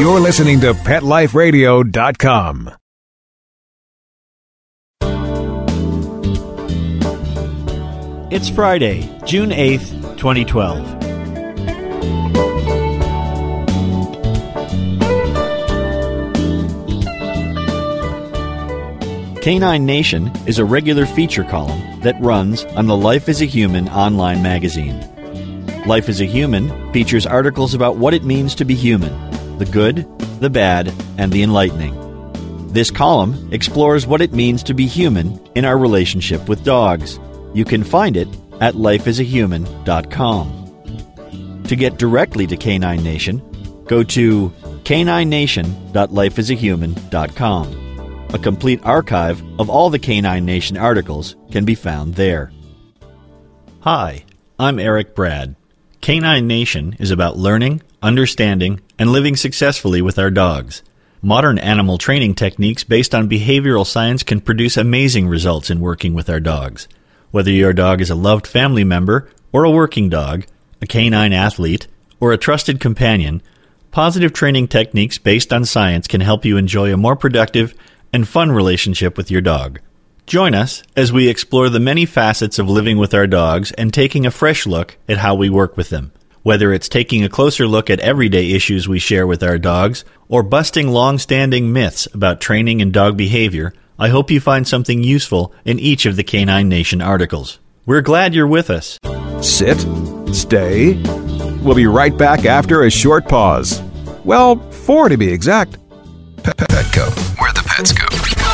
You're listening to PetLifeRadio.com. It's Friday, June 8th, 2012. Canine Nation is a regular feature column that runs on the Life as a Human online magazine. Life as a Human features articles about what it means to be human the good, the bad, and the enlightening. This column explores what it means to be human in our relationship with dogs. You can find it at lifeasahuman.com. To get directly to Canine Nation, go to caninenation.lifeasahuman.com. A complete archive of all the Canine Nation articles can be found there. Hi, I'm Eric Brad. Canine Nation is about learning, understanding, and living successfully with our dogs. Modern animal training techniques based on behavioral science can produce amazing results in working with our dogs. Whether your dog is a loved family member or a working dog, a canine athlete, or a trusted companion, positive training techniques based on science can help you enjoy a more productive and fun relationship with your dog. Join us as we explore the many facets of living with our dogs and taking a fresh look at how we work with them. Whether it's taking a closer look at everyday issues we share with our dogs or busting long standing myths about training and dog behavior, I hope you find something useful in each of the Canine Nation articles. We're glad you're with us. Sit, stay. We'll be right back after a short pause. Well, four to be exact. Pet Petco, where the pets go.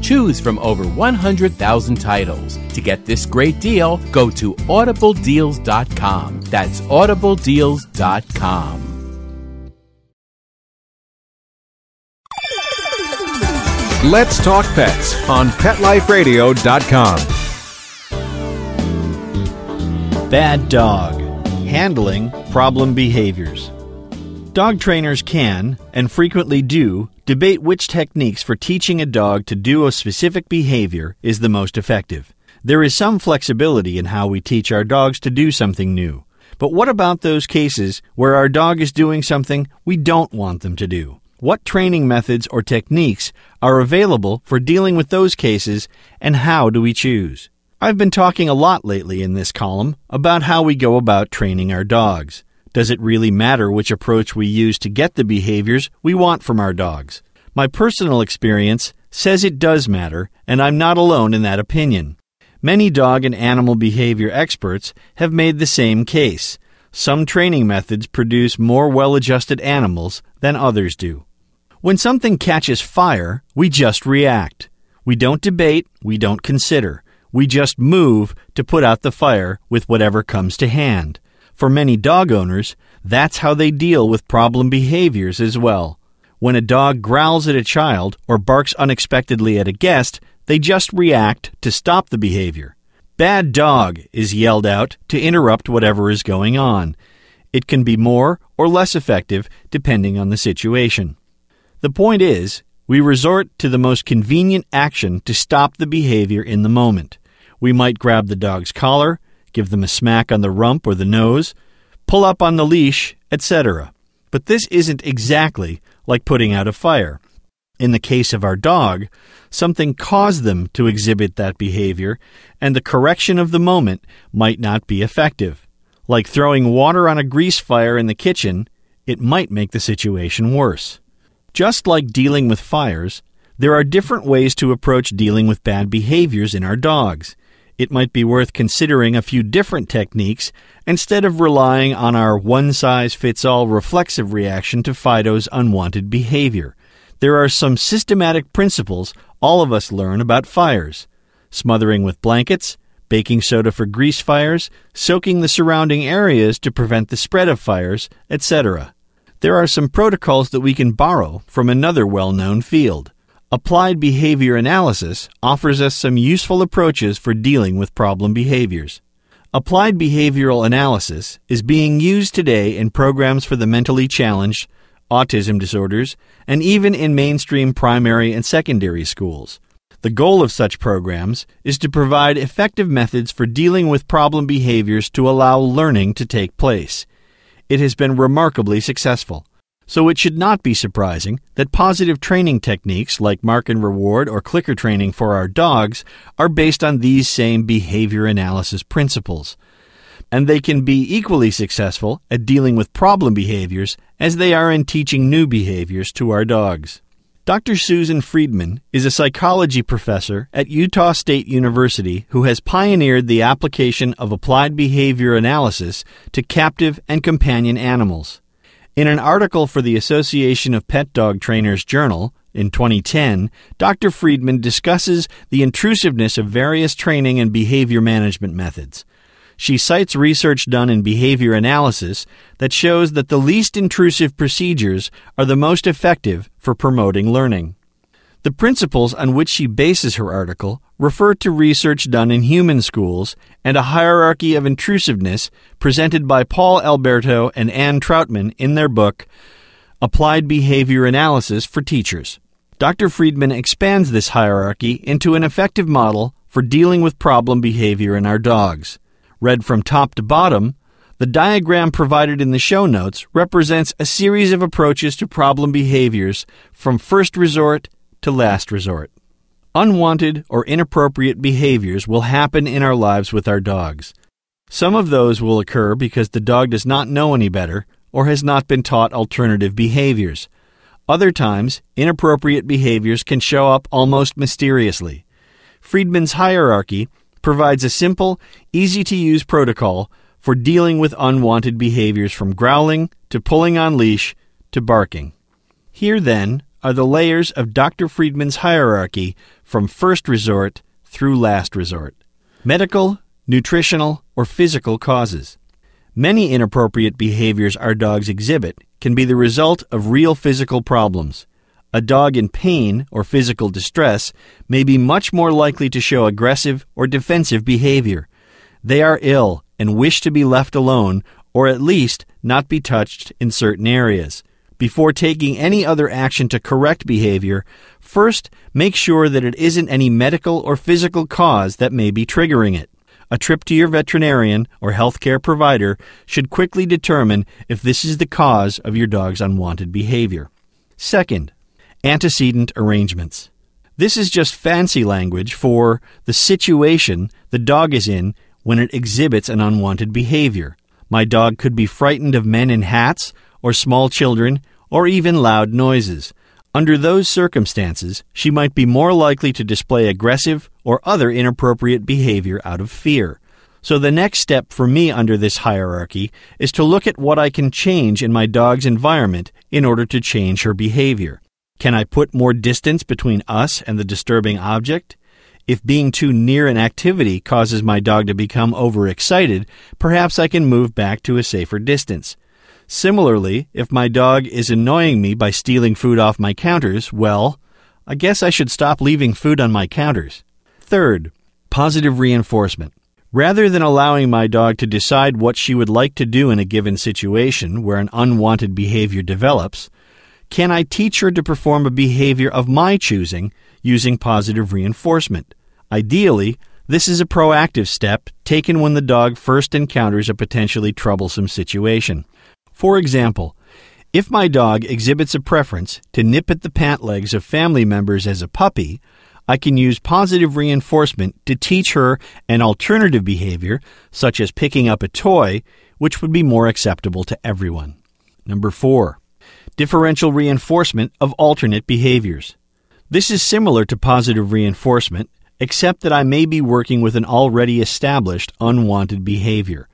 Choose from over 100,000 titles. To get this great deal, go to audibledeals.com. That's audibledeals.com. Let's talk pets on PetLifeRadio.com. Bad dog. Handling problem behaviors. Dog trainers can, and frequently do, debate which techniques for teaching a dog to do a specific behavior is the most effective. There is some flexibility in how we teach our dogs to do something new. But what about those cases where our dog is doing something we don't want them to do? What training methods or techniques are available for dealing with those cases, and how do we choose? I've been talking a lot lately in this column about how we go about training our dogs. Does it really matter which approach we use to get the behaviors we want from our dogs? My personal experience says it does matter, and I'm not alone in that opinion. Many dog and animal behavior experts have made the same case. Some training methods produce more well adjusted animals than others do. When something catches fire, we just react. We don't debate, we don't consider. We just move to put out the fire with whatever comes to hand. For many dog owners, that's how they deal with problem behaviors as well. When a dog growls at a child or barks unexpectedly at a guest, they just react to stop the behavior. Bad dog is yelled out to interrupt whatever is going on. It can be more or less effective depending on the situation. The point is, we resort to the most convenient action to stop the behavior in the moment. We might grab the dog's collar, give them a smack on the rump or the nose, pull up on the leash, etc. But this isn't exactly like putting out a fire. In the case of our dog, something caused them to exhibit that behavior, and the correction of the moment might not be effective. Like throwing water on a grease fire in the kitchen, it might make the situation worse. Just like dealing with fires, there are different ways to approach dealing with bad behaviors in our dogs. It might be worth considering a few different techniques instead of relying on our one size fits all reflexive reaction to Fido's unwanted behavior there are some systematic principles all of us learn about fires smothering with blankets, baking soda for grease fires, soaking the surrounding areas to prevent the spread of fires, etc. There are some protocols that we can borrow from another well known field. Applied behavior analysis offers us some useful approaches for dealing with problem behaviors. Applied behavioral analysis is being used today in programs for the mentally challenged, autism disorders, and even in mainstream primary and secondary schools. The goal of such programs is to provide effective methods for dealing with problem behaviors to allow learning to take place. It has been remarkably successful. So it should not be surprising that positive training techniques like mark and reward or clicker training for our dogs are based on these same behavior analysis principles and they can be equally successful at dealing with problem behaviors as they are in teaching new behaviors to our dogs. Dr. Susan Friedman is a psychology professor at Utah State University who has pioneered the application of applied behavior analysis to captive and companion animals. In an article for the Association of Pet Dog Trainers Journal in 2010, Dr. Friedman discusses the intrusiveness of various training and behavior management methods. She cites research done in behavior analysis that shows that the least intrusive procedures are the most effective for promoting learning. The principles on which she bases her article refer to research done in human schools and a hierarchy of intrusiveness presented by Paul Alberto and Anne Troutman in their book, Applied Behavior Analysis for Teachers. Dr. Friedman expands this hierarchy into an effective model for dealing with problem behavior in our dogs. Read from top to bottom, the diagram provided in the show notes represents a series of approaches to problem behaviors from first resort to last resort. Unwanted or inappropriate behaviors will happen in our lives with our dogs. Some of those will occur because the dog does not know any better or has not been taught alternative behaviors. Other times, inappropriate behaviors can show up almost mysteriously. Friedman's hierarchy provides a simple, easy to use protocol for dealing with unwanted behaviors from growling to pulling on leash to barking. Here, then, are the layers of Dr. Friedman's hierarchy from first resort through last resort medical, nutritional, or physical causes. Many inappropriate behaviors our dogs exhibit can be the result of real physical problems. A dog in pain or physical distress may be much more likely to show aggressive or defensive behavior. They are ill and wish to be left alone or at least not be touched in certain areas. Before taking any other action to correct behavior, first make sure that it isn't any medical or physical cause that may be triggering it. A trip to your veterinarian or healthcare provider should quickly determine if this is the cause of your dog's unwanted behavior. Second, antecedent arrangements. This is just fancy language for the situation the dog is in when it exhibits an unwanted behavior. My dog could be frightened of men in hats, or small children, or even loud noises. Under those circumstances, she might be more likely to display aggressive or other inappropriate behavior out of fear. So, the next step for me under this hierarchy is to look at what I can change in my dog's environment in order to change her behavior. Can I put more distance between us and the disturbing object? If being too near an activity causes my dog to become overexcited, perhaps I can move back to a safer distance. Similarly, if my dog is annoying me by stealing food off my counters, well, I guess I should stop leaving food on my counters. Third, positive reinforcement. Rather than allowing my dog to decide what she would like to do in a given situation where an unwanted behavior develops, can I teach her to perform a behavior of my choosing using positive reinforcement? Ideally, this is a proactive step taken when the dog first encounters a potentially troublesome situation. For example, If my dog exhibits a preference to nip at the pant legs of family members as a puppy, I can use positive reinforcement to teach her an alternative behavior, such as picking up a toy, which would be more acceptable to everyone. Number four, differential reinforcement of alternate behaviors. This is similar to positive reinforcement, except that I may be working with an already established unwanted behavior.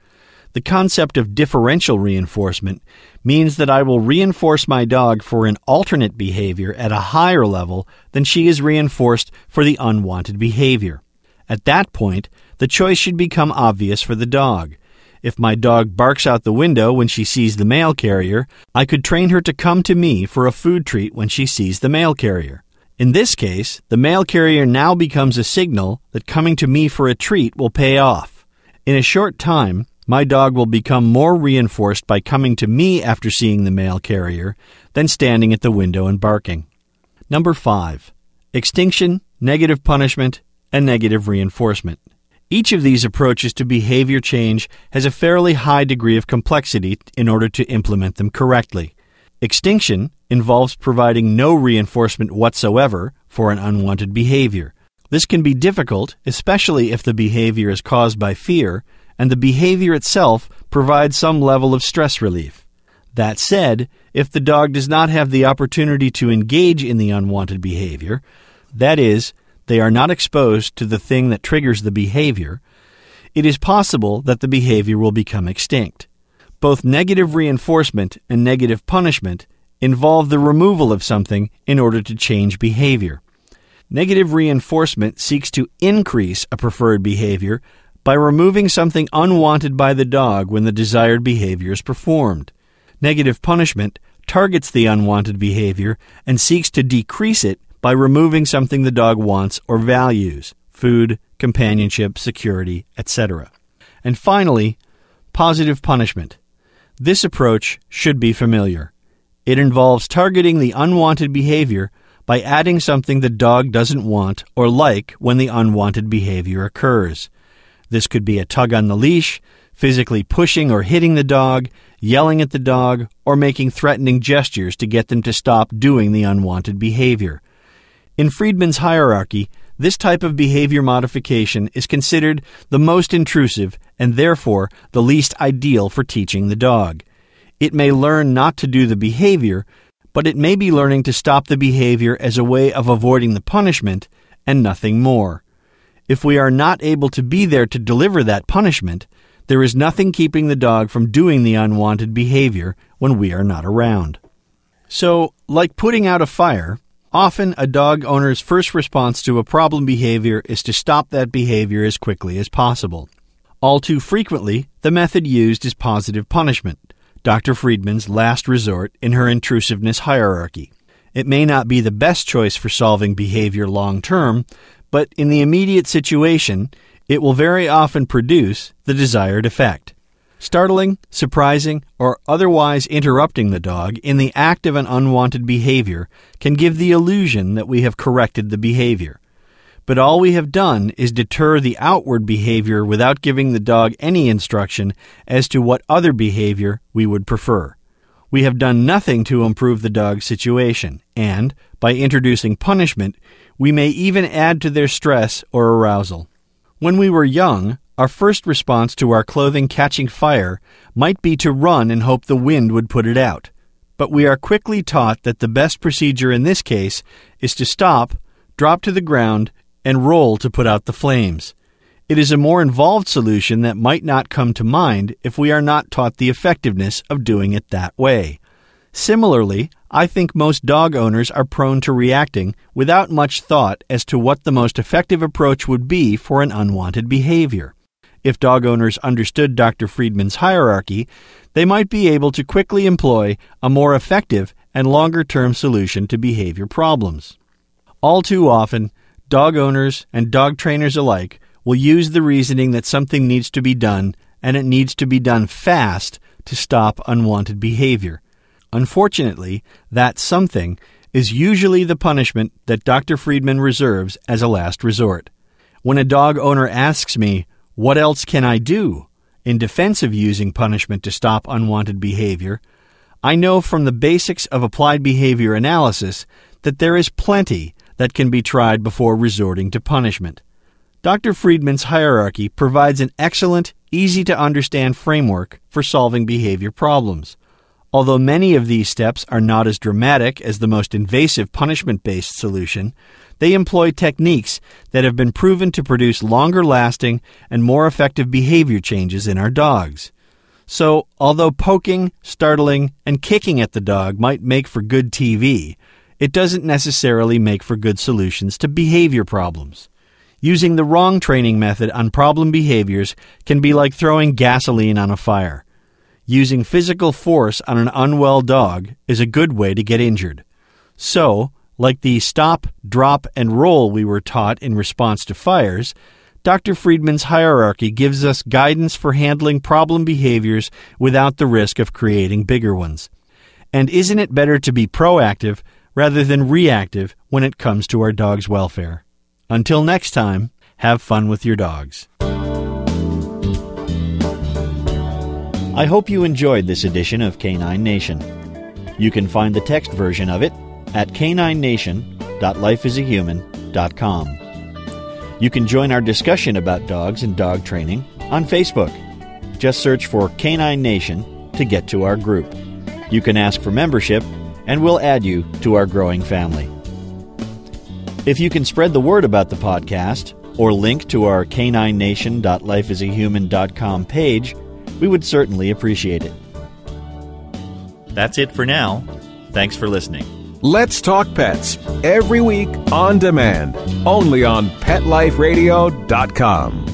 The concept of differential reinforcement means that I will reinforce my dog for an alternate behavior at a higher level than she is reinforced for the unwanted behavior. At that point, the choice should become obvious for the dog. If my dog barks out the window when she sees the mail carrier, I could train her to come to me for a food treat when she sees the mail carrier. In this case, the mail carrier now becomes a signal that coming to me for a treat will pay off. In a short time, my dog will become more reinforced by coming to me after seeing the mail carrier than standing at the window and barking. Number 5. Extinction, negative punishment, and negative reinforcement. Each of these approaches to behavior change has a fairly high degree of complexity in order to implement them correctly. Extinction involves providing no reinforcement whatsoever for an unwanted behavior. This can be difficult, especially if the behavior is caused by fear and the behavior itself provides some level of stress relief. That said, if the dog does not have the opportunity to engage in the unwanted behavior, that is, they are not exposed to the thing that triggers the behavior, it is possible that the behavior will become extinct. Both negative reinforcement and negative punishment involve the removal of something in order to change behavior. Negative reinforcement seeks to increase a preferred behavior by removing something unwanted by the dog when the desired behavior is performed. Negative punishment targets the unwanted behavior and seeks to decrease it by removing something the dog wants or values food, companionship, security, etc. And finally, positive punishment. This approach should be familiar. It involves targeting the unwanted behavior by adding something the dog doesn't want or like when the unwanted behavior occurs. This could be a tug on the leash, physically pushing or hitting the dog, yelling at the dog, or making threatening gestures to get them to stop doing the unwanted behavior. In Friedman's hierarchy, this type of behavior modification is considered the most intrusive and therefore the least ideal for teaching the dog. It may learn not to do the behavior, but it may be learning to stop the behavior as a way of avoiding the punishment and nothing more. If we are not able to be there to deliver that punishment, there is nothing keeping the dog from doing the unwanted behavior when we are not around. So, like putting out a fire, Often, a dog owner's first response to a problem behavior is to stop that behavior as quickly as possible. All too frequently, the method used is positive punishment, Dr. Friedman's last resort in her intrusiveness hierarchy. It may not be the best choice for solving behavior long term, but in the immediate situation, it will very often produce the desired effect. Startling, surprising, or otherwise interrupting the dog in the act of an unwanted behavior can give the illusion that we have corrected the behavior. But all we have done is deter the outward behavior without giving the dog any instruction as to what other behavior we would prefer. We have done nothing to improve the dog's situation, and, by introducing punishment, we may even add to their stress or arousal. When we were young, our first response to our clothing catching fire might be to run and hope the wind would put it out. But we are quickly taught that the best procedure in this case is to stop, drop to the ground, and roll to put out the flames. It is a more involved solution that might not come to mind if we are not taught the effectiveness of doing it that way. Similarly, I think most dog owners are prone to reacting without much thought as to what the most effective approach would be for an unwanted behavior. If dog owners understood Dr. Friedman's hierarchy, they might be able to quickly employ a more effective and longer term solution to behavior problems. All too often, dog owners and dog trainers alike will use the reasoning that something needs to be done and it needs to be done fast to stop unwanted behavior. Unfortunately, that something is usually the punishment that Dr. Friedman reserves as a last resort. When a dog owner asks me, what else can I do? In defense of using punishment to stop unwanted behavior, I know from the basics of applied behavior analysis that there is plenty that can be tried before resorting to punishment. Dr. Friedman's hierarchy provides an excellent, easy to understand framework for solving behavior problems. Although many of these steps are not as dramatic as the most invasive punishment based solution, they employ techniques that have been proven to produce longer lasting and more effective behavior changes in our dogs. So, although poking, startling, and kicking at the dog might make for good TV, it doesn't necessarily make for good solutions to behavior problems. Using the wrong training method on problem behaviors can be like throwing gasoline on a fire. Using physical force on an unwell dog is a good way to get injured. So, like the stop, drop, and roll we were taught in response to fires, Dr. Friedman's hierarchy gives us guidance for handling problem behaviors without the risk of creating bigger ones. And isn't it better to be proactive rather than reactive when it comes to our dog's welfare? Until next time, have fun with your dogs. I hope you enjoyed this edition of Canine Nation. You can find the text version of it at caninenation.lifeasahuman.com. You can join our discussion about dogs and dog training on Facebook. Just search for Canine Nation to get to our group. You can ask for membership, and we'll add you to our growing family. If you can spread the word about the podcast or link to our caninenation.lifeasahuman.com page, we would certainly appreciate it. That's it for now. Thanks for listening. Let's Talk Pets every week on demand, only on PetLifeRadio.com.